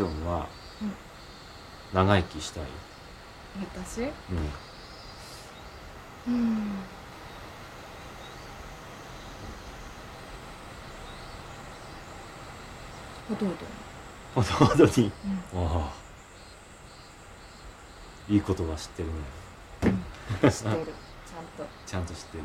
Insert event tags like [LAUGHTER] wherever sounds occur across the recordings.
ヘジョンはうん。長生きしたい、私？うん、うん。ほどほどほどほどに？うん。ああ。いい言葉知ってるね。知ってる。ちゃんと。[LAUGHS] ちゃんと知ってる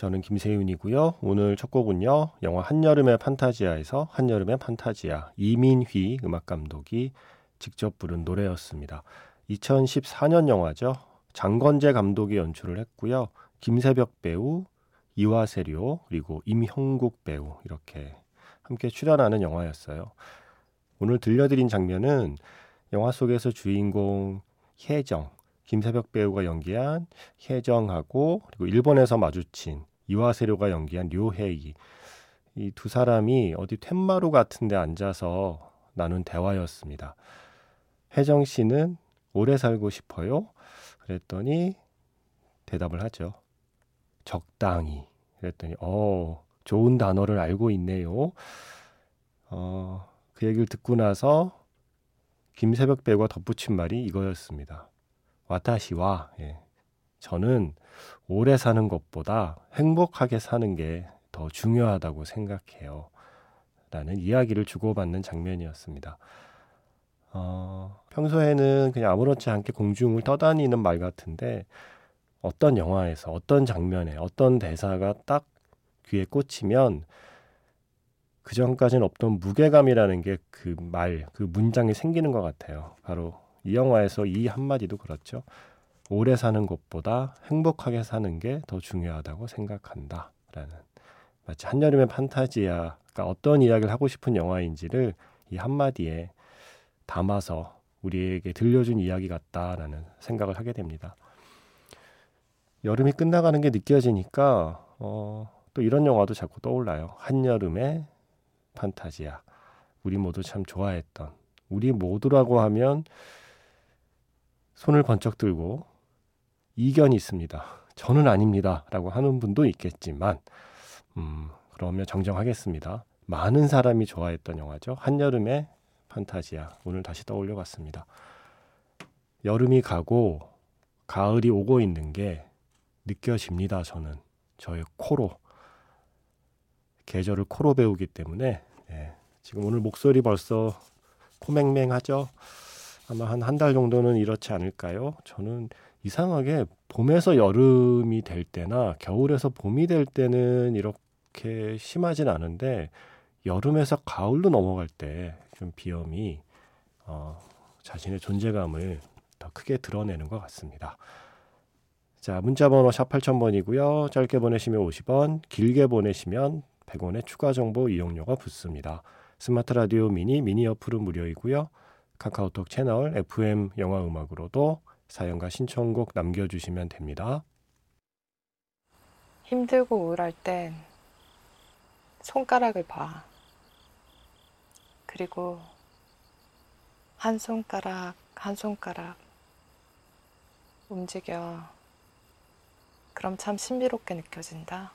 저는 김세윤이고요. 오늘 첫 곡은요. 영화 한여름의 판타지아에서 한여름의 판타지아 이민휘 음악 감독이 직접 부른 노래였습니다. 2014년 영화죠. 장건재 감독이 연출을 했고요. 김세벽 배우, 이화세료, 그리고 임형국 배우 이렇게 함께 출연하는 영화였어요. 오늘 들려드린 장면은 영화 속에서 주인공 혜정, 김세벽 배우가 연기한 혜정하고 그리고 일본에서 마주친 이화세료가 연기한 료헤이 이 두 사람이 어디 툇마루 같은 데 앉아서 나눈 대화였습니다. 혜정 씨는 오래 살고 싶어요. 그랬더니 대답을 하죠. 적당히. 그랬더니 어 좋은 단어를 알고 있네요. 어, 그 얘기를 듣고 나서 김세벽 배우가 덧붙인 말이 이거였습니다. 와타시와 예. 저는 오래 사는 것보다 행복하게 사는 게 더 중요하다고 생각해요. 라는 이야기를 주고받는 장면이었습니다. 어, 평소에는 그냥 아무렇지 않게 공중을 떠다니는 말 같은데 어떤 영화에서 어떤 장면에 어떤 대사가 딱 귀에 꽂히면 그 전까지는 없던 무게감이라는 게 그 말, 그 문장이 생기는 것 같아요. 바로 이 영화에서 이 한마디도 그렇죠. 오래 사는 것보다 행복하게 사는 게 더 중요하다고 생각한다. 라는 마치 한여름의 판타지아가 어떤 이야기를 하고 싶은 영화인지를 이 한마디에 담아서 우리에게 들려준 이야기 같다라는 생각을 하게 됩니다. 여름이 끝나가는 게 느껴지니까 어, 또 이런 영화도 자꾸 떠올라요. 한여름의 판타지아. 우리 모두 참 좋아했던 우리 모두라고 하면 손을 번쩍 들고 이견이 있습니다. 저는 아닙니다 라고 하는 분도 있겠지만 음, 그러면 정정하겠습니다. 많은 사람이 좋아했던 영화죠. 한여름의 판타지아. 오늘 다시 떠올려 봤습니다. 여름이 가고 가을이 오고 있는 게 느껴집니다. 저는 저의 코로 계절을 코로 배우기 때문에 예, 지금 오늘 목소리 벌써 코맹맹하죠. 아마 한 한 달 정도는 이렇지 않을까요? 저는 이상하게 봄에서 여름이 될 때나 겨울에서 봄이 될 때는 이렇게 심하진 않은데 여름에서 가을로 넘어갈 때 좀 비염이 어, 자신의 존재감을 더 크게 드러내는 것 같습니다. 자, 문자 번호 샵 8000번이고요. 짧게 보내시면 50원, 길게 보내시면 100원의 추가 정보 이용료가 붙습니다. 스마트 라디오 미니 미니 어플은 무료이고요. 카카오톡 채널 FM 영화 음악으로도 사연과 신청곡 남겨주시면 됩니다. 힘들고 우울할 땐 손가락을 봐. 그리고 한 손가락, 한 손가락 움직여. 그럼 참 신비롭게 느껴진다.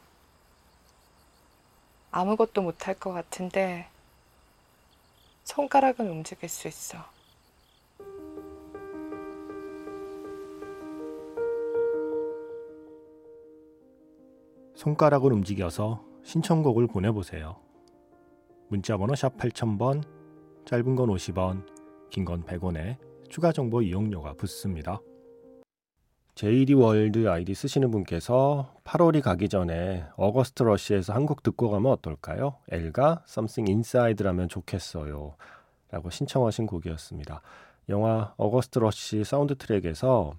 아무것도 못할 것 같은데 손가락은 움직일 수 있어. 손가락을 움직여서 신청곡을 보내보세요. 문자번호 샵 8000번, 짧은 건 50원, 긴 건 100원에 추가 정보 이용료가 붙습니다. JD 월드 아이디 쓰시는 분께서 8월이 가기 전에 August Rush에서 한 곡 듣고 가면 어떨까요? 엘가 Something Inside라면 좋겠어요. 라고 신청하신 곡이었습니다. 영화 August Rush 사운드 트랙에서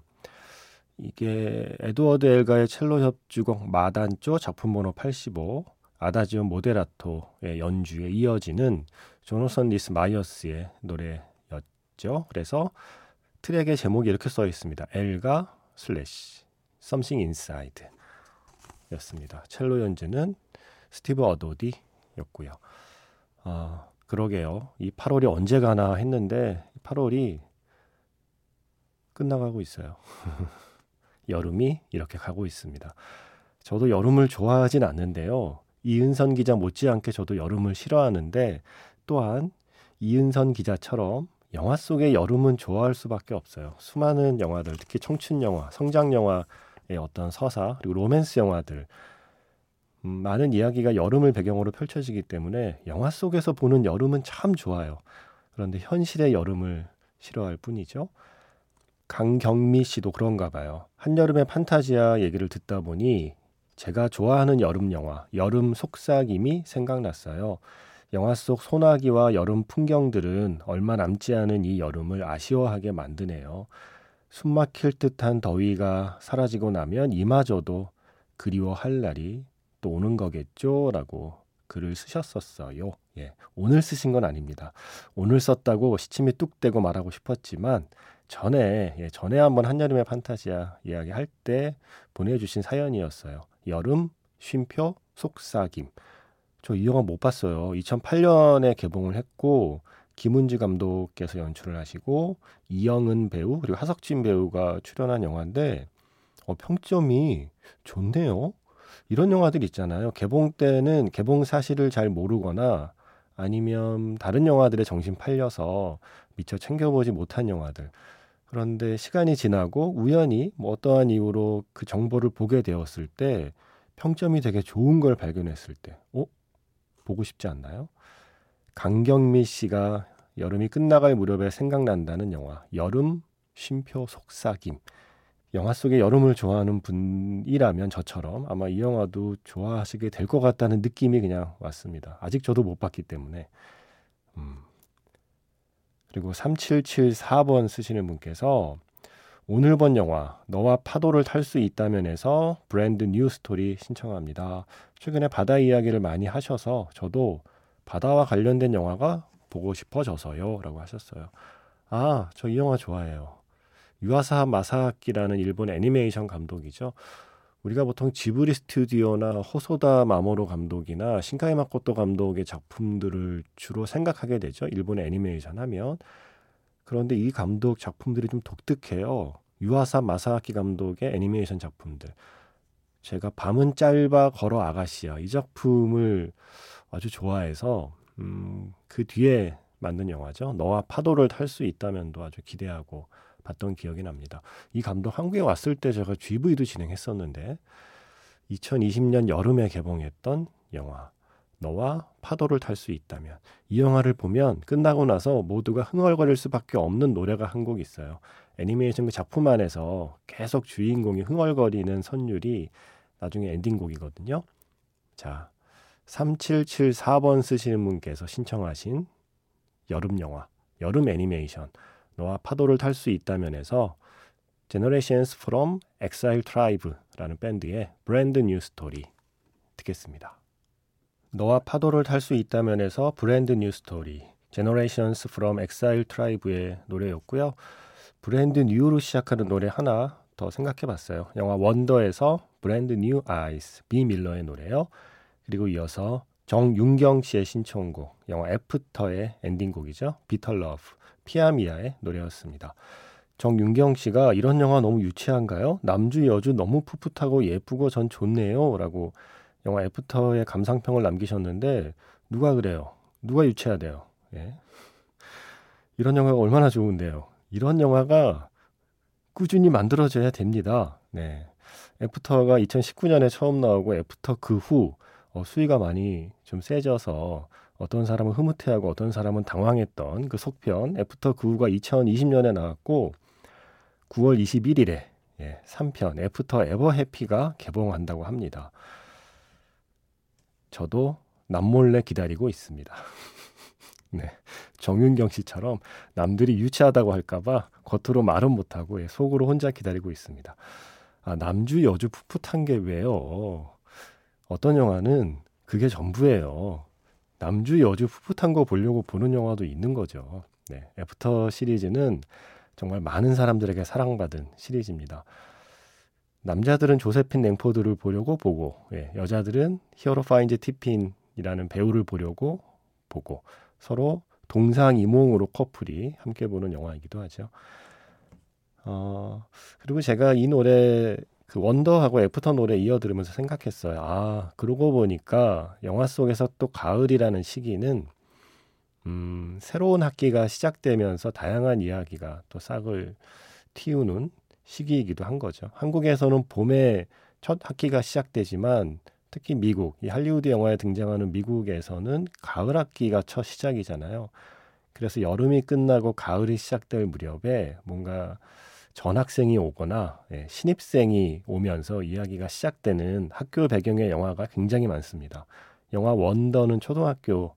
이게 에드워드 엘가의 첼로 협주곡 마단조 작품 번호 85 아다지오 모데라토의 연주에 이어지는 조너선 리스 마이어스의 노래였죠. 그래서 트랙의 제목이 이렇게 써 있습니다. 엘가 slash Something Inside 였습니다. 첼로 연주는 스티브 어도디였고요. 아, 그러게요. 이 8월이 언제 가나 했는데 8월이 끝나가고 있어요. [LAUGHS] 여름이 이렇게 가고 있습니다. 저도 여름을 좋아하진 않는데요. 이은선 기자 못지않게 저도 여름을 싫어하는데 또한 이은선 기자처럼 영화 속의 여름은 좋아할 수밖에 없어요. 수많은 영화들, 특히 청춘 영화, 성장 영화의 어떤 서사 그리고 로맨스 영화들 음, 많은 이야기가 여름을 배경으로 펼쳐지기 때문에 영화 속에서 보는 여름은 참 좋아요. 그런데 현실의 여름을 싫어할 뿐이죠. 강경미 씨도 그런가 봐요. 한여름의 판타지아 얘기를 듣다 보니 제가 좋아하는 여름 영화, 여름 속삭임이 생각났어요. 영화 속 소나기와 여름 풍경들은 얼마 남지 않은 이 여름을 아쉬워하게 만드네요. 숨 막힐 듯한 더위가 사라지고 나면 이마저도 그리워할 날이 또 오는 거겠죠? 라고 글을 쓰셨었어요. 예. 오늘 쓰신 건 아닙니다. 오늘 썼다고 시침이 뚝 떼고 말하고 싶었지만 전에 예, 전에 한번 한여름의 판타지아 이야기 할 때 보내주신 사연이었어요. 여름 쉼표 속삭임. 저 이 영화 못 봤어요. 2008년에 개봉을 했고 김은지 감독께서 연출을 하시고 이영은 배우 그리고 하석진 배우가 출연한 영화인데 어, 평점이 좋네요. 이런 영화들 있잖아요. 개봉 때는 개봉 사실을 잘 모르거나 아니면 다른 영화들의 정신 팔려서 미처 챙겨보지 못한 영화들. 그런데 시간이 지나고 우연히 뭐 어떠한 이유로 그 정보를 보게 되었을 때 평점이 되게 좋은 걸 발견했을 때, 어? 보고 싶지 않나요? 강경미 씨가 여름이 끝나갈 무렵에 생각난다는 영화 여름 쉼표 속삭임 영화 속의 여름을 좋아하는 분이라면 저처럼 아마 이 영화도 좋아하시게 될 것 같다는 느낌이 그냥 왔습니다. 아직 저도 못 봤기 때문에. 음. 그리고 3774번 쓰시는 분께서 오늘 본 영화 너와 파도를 탈 수 있다면에서 Brand New Story 신청합니다. 최근에 바다 이야기를 많이 하셔서 저도 바다와 관련된 영화가 보고 싶어져서요. 라고 하셨어요. 아, 저 이 영화 좋아해요. 유아사 마사키라는 일본 애니메이션 감독이죠. 우리가 보통 지브리 스튜디오나 호소다 마모로 감독이나 신카이 마코토 감독의 작품들을 주로 생각하게 되죠. 일본의 애니메이션 하면. 그런데 이 감독 작품들이 좀 독특해요. 유아사 마사키 감독의 애니메이션 작품들. 제가 밤은 짧아 걸어 아가씨야 이 작품을 아주 좋아해서 음, 그 뒤에 만든 영화죠. 너와 파도를 탈 수 있다면도 아주 기대하고 봤던 기억이 납니다. 이 감독 한국에 왔을 때 제가 GV도 진행했었는데 2020년 여름에 개봉했던 영화 너와 파도를 탈 수 있다면 이 영화를 보면 끝나고 나서 모두가 흥얼거릴 수밖에 없는 노래가 한 곡 있어요. 애니메이션 그 작품 안에서 계속 주인공이 흥얼거리는 선율이 나중에 엔딩곡이거든요. 자, 3774번 쓰시는 분께서 신청하신 여름 영화, 여름 애니메이션 너와 파도를 탈 수 있다면에서 Generations from Exile Tribe라는 밴드의 Brand New Story 듣겠습니다. 너와 파도를 탈 수 있다면에서 Brand New Story Generations from Exile Tribe의 노래였고요. Brand New로 시작하는 노래 하나 더 생각해 봤어요. 영화 Wonder에서 Brand New Eyes 비 밀러의 노래요. 그리고 이어서 정윤경 씨의 신청곡 영화 After의 엔딩곡이죠. Bitter Love 피아 미아의 노래였습니다. 정윤경 씨가 이런 영화 너무 유치한가요? 남주 여주 너무 풋풋하고 예쁘고 전 좋네요. 라고 영화 After의 감상평을 남기셨는데 누가 그래요? 누가 유치하대요? 예. 이런 영화가 얼마나 좋은데요. 이런 영화가 꾸준히 만들어져야 됩니다. 네. After가 2019년에 처음 나오고 After 그후 어, 수위가 많이 좀 세져서 어떤 사람은 흐뭇해하고 어떤 사람은 당황했던 그 속편 After 그 후가 2020년에 나왔고 9월 21일에 예, 3편 애프터 에버 해피가 개봉한다고 합니다. 저도 남몰래 기다리고 있습니다. [LAUGHS] 네. 정윤경 씨처럼 남들이 유치하다고 할까봐 겉으로 말은 못하고 예, 속으로 혼자 기다리고 있습니다. 아, 남주 여주 풋풋한 게 왜요? 어떤 영화는 그게 전부예요. 남주 여주 풋풋한 거 보려고 보는 영화도 있는 거죠. 네, After 시리즈는 정말 많은 사람들에게 사랑받은 시리즈입니다. 남자들은 조세핀 랭포드를 보려고 보고, 예, 여자들은 히어로 파인즈 티핀이라는 배우를 보려고 보고, 서로 동상이몽으로 커플이 함께 보는 영화이기도 하죠. 어, 그리고 제가 이 노래 그 Wonder하고 After 노래 이어 들으면서 생각했어요. 아, 그러고 보니까 영화 속에서 또 가을이라는 시기는 음, 새로운 학기가 시작되면서 다양한 이야기가 또 싹을 틔우는 시기이기도 한 거죠. 한국에서는 봄에 첫 학기가 시작되지만 특히 미국, 이 할리우드 영화에 등장하는 미국에서는 가을 학기가 첫 시작이잖아요. 그래서 여름이 끝나고 가을이 시작될 무렵에 뭔가 전학생이 오거나 예, 신입생이 오면서 이야기가 시작되는 학교 배경의 영화가 굉장히 많습니다. 영화 원더는 초등학교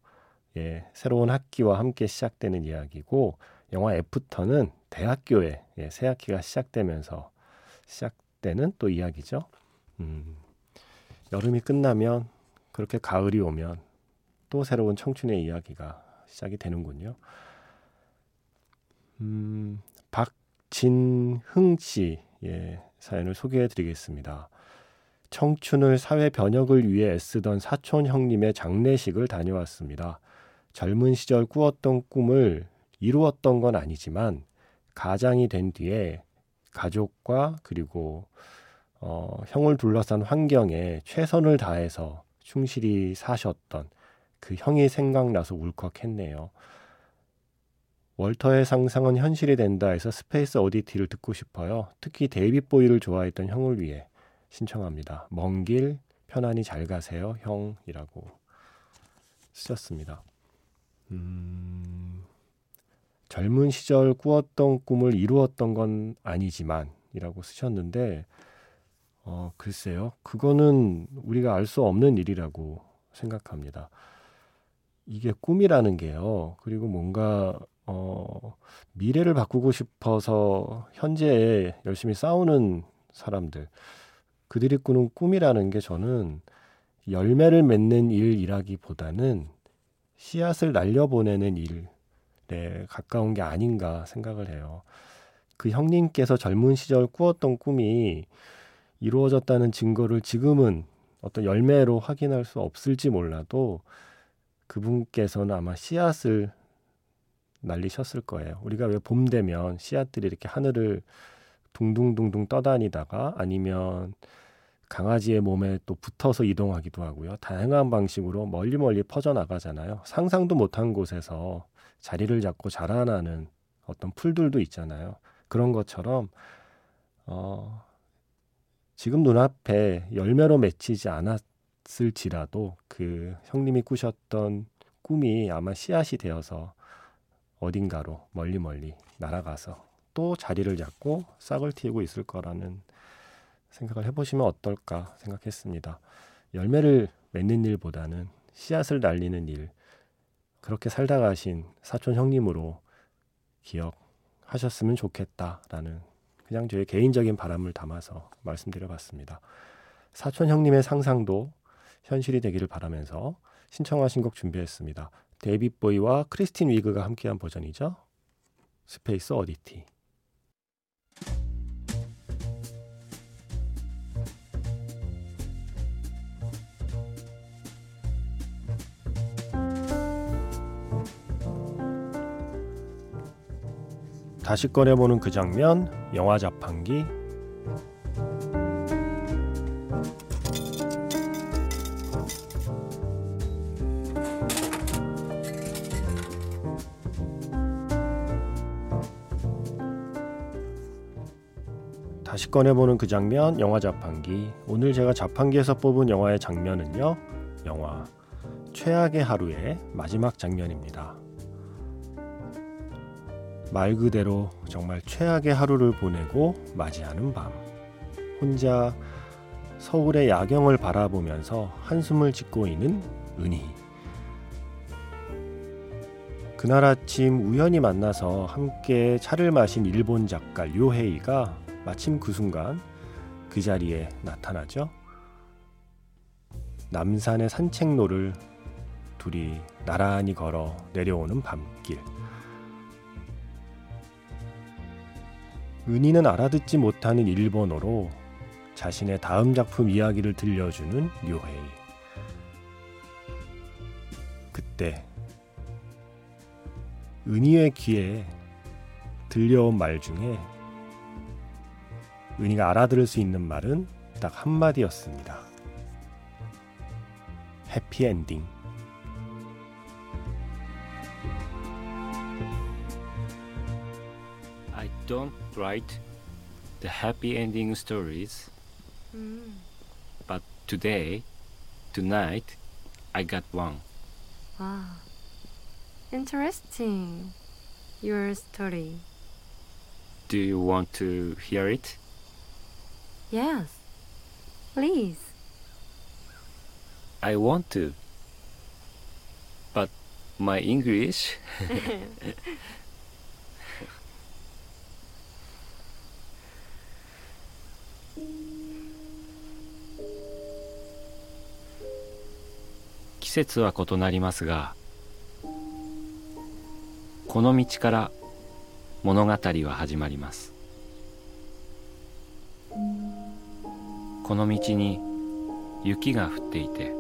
예, 새로운 학기와 함께 시작되는 이야기고 영화 애프터는 대학교에 예, 새 학기가 시작되면서 시작되는 또 이야기죠. 음, 여름이 끝나면 그렇게 가을이 오면 또 새로운 청춘의 이야기가 시작이 되는군요. 음, 박 진흥 씨의 예, 사연을 소개해 드리겠습니다. 청춘을 사회 변혁을 위해 애쓰던 사촌 형님의 장례식을 다녀왔습니다. 젊은 시절 꾸었던 꿈을 이루었던 건 아니지만 가장이 된 뒤에 가족과 그리고 어, 형을 둘러싼 환경에 최선을 다해서 충실히 사셨던 그 형이 생각나서 울컥했네요. 월터의 상상은 현실이 된다 해서 Space Oddity를 듣고 싶어요. 특히 데이빗 보위를 좋아했던 형을 위해 신청합니다. 먼 길 편안히 잘 가세요, 형이라고 쓰셨습니다. 음, 젊은 시절 꾸었던 꿈을 이루었던 건 아니지만 이라고 쓰셨는데 어, 글쎄요. 그거는 우리가 알 수 없는 일이라고 생각합니다. 이게 꿈이라는 게요. 그리고 뭔가 어, 미래를 바꾸고 싶어서 현재에 열심히 싸우는 사람들, 그들이 꾸는 꿈이라는 게 저는 열매를 맺는 일이라기보다는 씨앗을 날려보내는 일에 가까운 게 아닌가 생각을 해요. 그 형님께서 젊은 시절 꾸었던 꿈이 이루어졌다는 증거를 지금은 어떤 열매로 확인할 수 없을지 몰라도 그분께서는 아마 씨앗을 날리셨을 거예요. 우리가 왜 봄 되면 씨앗들이 이렇게 하늘을 둥둥둥둥 떠다니다가 아니면 강아지의 몸에 또 붙어서 이동하기도 하고요. 다양한 방식으로 멀리 멀리 퍼져나가잖아요. 상상도 못한 곳에서 자리를 잡고 자라나는 어떤 풀들도 있잖아요. 그런 것처럼 어, 지금 눈앞에 열매로 맺히지 않았을지라도 그 형님이 꾸셨던 꿈이 아마 씨앗이 되어서 어딘가로 멀리 멀리 날아가서 또 자리를 잡고 싹을 틔우고 있을 거라는 생각을 해보시면 어떨까 생각했습니다. 열매를 맺는 일보다는 씨앗을 날리는 일, 그렇게 살다 가신 사촌 형님으로 기억하셨으면 좋겠다라는 그냥 저의 개인적인 바람을 담아서 말씀드려봤습니다. 사촌 형님의 상상도 현실이 되기를 바라면서 신청하신 곡 준비했습니다. 데이빗 보위와 크리스틴 위그가 함께한 버전이죠. Space Oddity. 다시 꺼내보는 그 장면, 영화 자판기 꺼내보는 그 장면, 영화 자판기. 오늘 제가 자판기에서 뽑은 영화의 장면은요, 영화 최악의 하루의 마지막 장면입니다. 말 그대로 정말 최악의 하루를 보내고 맞이하는 밤. 혼자 서울의 야경을 바라보면서 한숨을 짓고 있는 은희. 그날 아침 우연히 만나서 함께 차를 마신 일본 작가 료헤이가 마침 그 순간 그 자리에 나타나죠. 남산의 산책로를 둘이 나란히 걸어 내려오는 밤길. 은희는 알아듣지 못하는 일본어로 자신의 다음 작품 이야기를 들려주는 료헤이. 그때 은희의 귀에 들려온 말 중에 은희가 알아들을 수 있는 말은 딱 한마디였습니다. 해피엔딩. I don't write the happy ending stories, but today, tonight, I got one. Ah, interesting. Your story. Do you want to hear it? Yes. Please. I want to. But my English 季節は異なりますがこの道から物語は始まりますこの道に雪が降っていて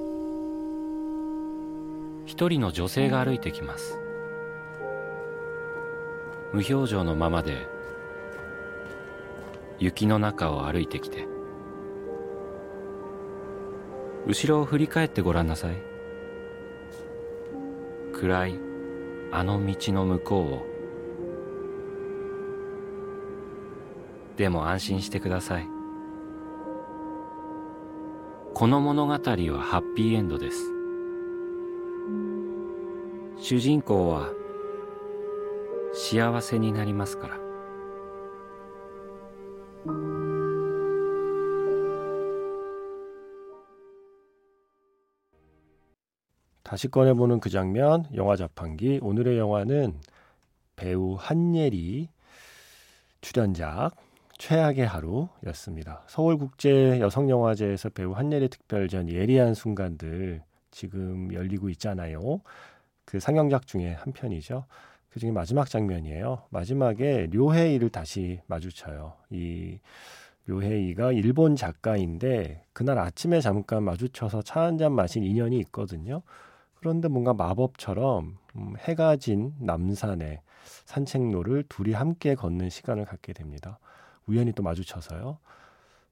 一人の女性が歩いてきます。無表情のままで雪の中を歩いてきて後ろを振り返ってごらんなさい。暗いあの道の向こうを。でも安心してください。この物語はハッピーエンドです主人公は幸せになりますから 다시 꺼내보는 그 장면, 영화 자판기. 오늘의 영화는 배우 한예리 출연작 최악의 하루였습니다. 서울국제 여성영화제에서 배우 한예리 특별전 예리한 순간들 지금 열리고 있잖아요. 그 상영작 중에 한 편이죠. 그 중에 마지막 장면이에요. 마지막에 료헤이를 다시 마주쳐요. 이 료헤이가 일본 작가인데 그날 아침에 잠깐 마주쳐서 차 한 잔 마신 인연이 있거든요. 그런데 뭔가 마법처럼 음, 해가 진 남산의 산책로를 둘이 함께 걷는 시간을 갖게 됩니다. 우연히 또 마주쳐서요.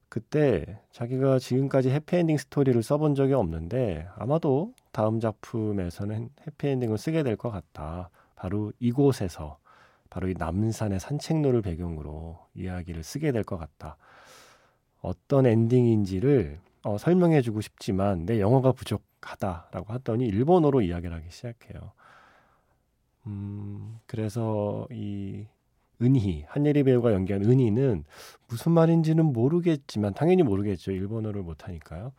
그때 자기가 지금까지 해피엔딩 스토리를 써본 적이 없는데 아마도 다음 작품에서는 해피엔딩을 쓰게 될 것 같다. 바로 이곳에서 바로 이 남산의 산책로를 배경으로 이야기를 쓰게 될 것 같다. 어떤 엔딩인지를 어, 설명해주고 싶지만 내 영어가 부족하다라고 하더니 일본어로 이야기를 하기 시작해요. 음, 그래서 이 은희 한예리 배우가 연기한 은희는 무슨 말인지는 모르겠지만 당연히 모르겠죠. 일본어를 못하니까요.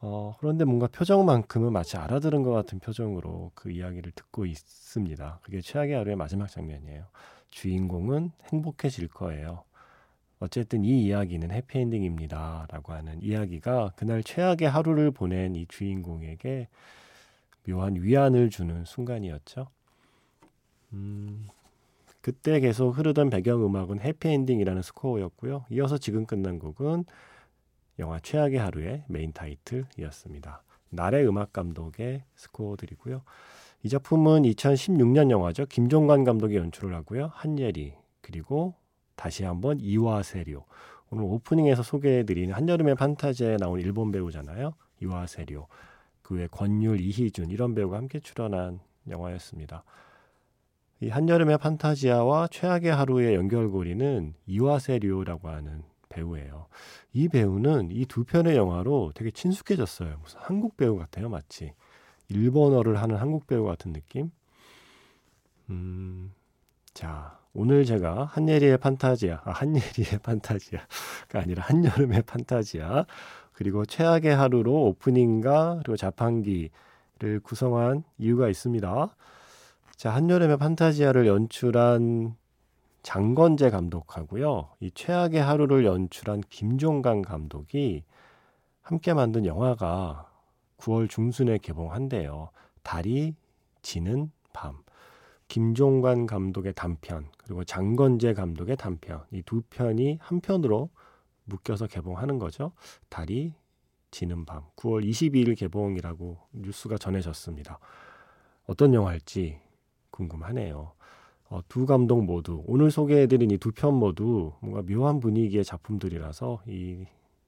어, 그런데 뭔가 표정만큼은 마치 알아들은 것 같은 표정으로 그 이야기를 듣고 있습니다. 그게 최악의 하루의 마지막 장면이에요. 주인공은 행복해질 거예요. 어쨌든 이 이야기는 해피엔딩입니다. 라고 하는 이야기가 그날 최악의 하루를 보낸 이 주인공에게 묘한 위안을 주는 순간이었죠. 음, 그때 계속 흐르던 배경음악은 해피엔딩이라는 스코어였고요. 이어서 지금 끝난 곡은 영화 최악의 하루의 메인 타이틀이었습니다. 날의 음악 감독의 스코어들이고요. 이 작품은 2016년 영화죠. 김종관 감독이 연출을 하고요. 한예리 그리고 다시 한번 이와세료. 오늘 오프닝에서 소개해드린 한여름의 판타지에 나온 일본 배우잖아요. 이와세료. 그 외 권율, 이희준 이런 배우가 함께 출연한 영화였습니다. 이 한여름의 판타지아와 최악의 하루의 연결고리는 이와세료라고 하는 배우예요. 이 배우는 이 두 편의 영화로 되게 친숙해졌어요. 무슨 한국 배우 같아요, 마치. 일본어를 하는 한국 배우 같은 느낌? 음, 자, 오늘 제가 한예리의 판타지아, 아, 한예리의 [LAUGHS] 판타지아가 아니라 한여름의 판타지아, 그리고 최악의 하루로 오프닝과 그리고 자판기를 구성한 이유가 있습니다. 자, 한여름의 판타지아를 연출한 장건재 감독하고요. 이 최악의 하루를 연출한 김종강 감독이 함께 만든 영화가 9월 중순에 개봉한대요. 달이 지는 밤. 김종관 감독의 단편 그리고 장건재 감독의 단편 이 두 편이 한 편으로 묶여서 개봉하는 거죠. 달이 지는 밤 9월 22일 개봉이라고 뉴스가 전해졌습니다. 어떤 영화일지 궁금하네요. 어, 두 감독 모두 오늘 소개해드린 이 두 편 모두 뭔가 묘한 분위기의 작품들이라서 이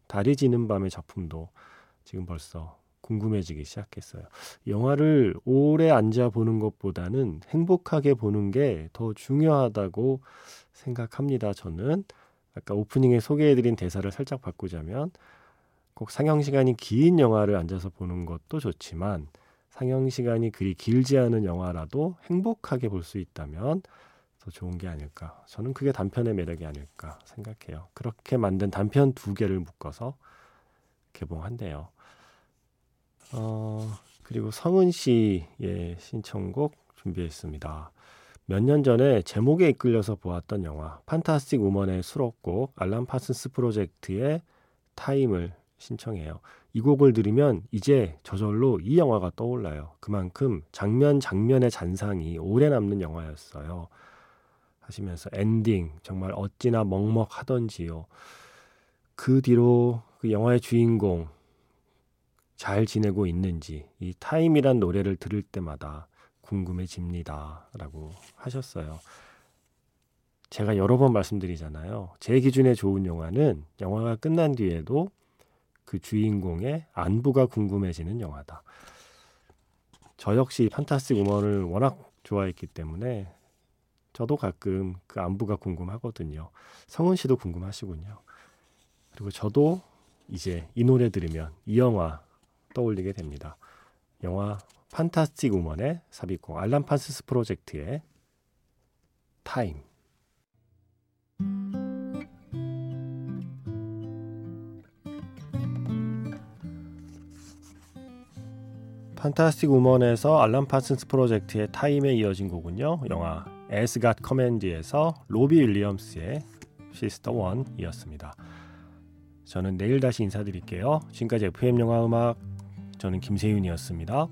달이 지는 밤의 작품도 지금 벌써 궁금해지기 시작했어요. 영화를 오래 앉아 보는 것보다는 행복하게 보는 게 더 중요하다고 생각합니다. 저는 아까 오프닝에 소개해드린 대사를 살짝 바꾸자면 꼭 상영 시간이 긴 영화를 앉아서 보는 것도 좋지만 상영 시간이 그리 길지 않은 영화라도 행복하게 볼 수 있다면 더 좋은 게 아닐까. 저는 그게 단편의 매력이 아닐까 생각해요. 그렇게 만든 단편 두 개를 묶어서 개봉한대요. 어, 그리고 성은 씨의 신청곡 준비했습니다. 몇 년 전에 제목에 이끌려서 보았던 영화 Fantastic Woman의 수록곡 알란 파슨스 프로젝트의 Time을 신청해요. 이 곡을 들으면 이제 저절로 이 영화가 떠올라요. 그만큼 장면 장면의 잔상이 오래 남는 영화였어요. 하시면서 엔딩 정말 어찌나 먹먹하던지요. 그 뒤로 그 영화의 주인공 잘 지내고 있는지 이 Time이란 노래를 들을 때마다 궁금해집니다. 라고 하셨어요. 제가 여러 번 말씀드리잖아요. 제 기준에 좋은 영화는 영화가 끝난 뒤에도 그 주인공의 안부가 궁금해지는 영화다. 저 역시 판타스틱 우먼을 워낙 좋아했기 때문에 저도 가끔 그 안부가 궁금하거든요. 성은 씨도 궁금하시군요. 그리고 저도 이제 이 노래 들으면 이 영화 떠올리게 됩니다. 영화 Fantastic Woman의 삽입곡 알란 파슨스 프로젝트의 Time Fantastic Woman에서 알란 파슨스 프로젝트의 Time에 이어진 곡은요. 영화 As God Commands에서 로비 윌리엄스의 She's the One이었습니다. 저는 내일 다시 인사드릴게요. 지금까지 FM 영화 음악 저는 김세윤이었습니다.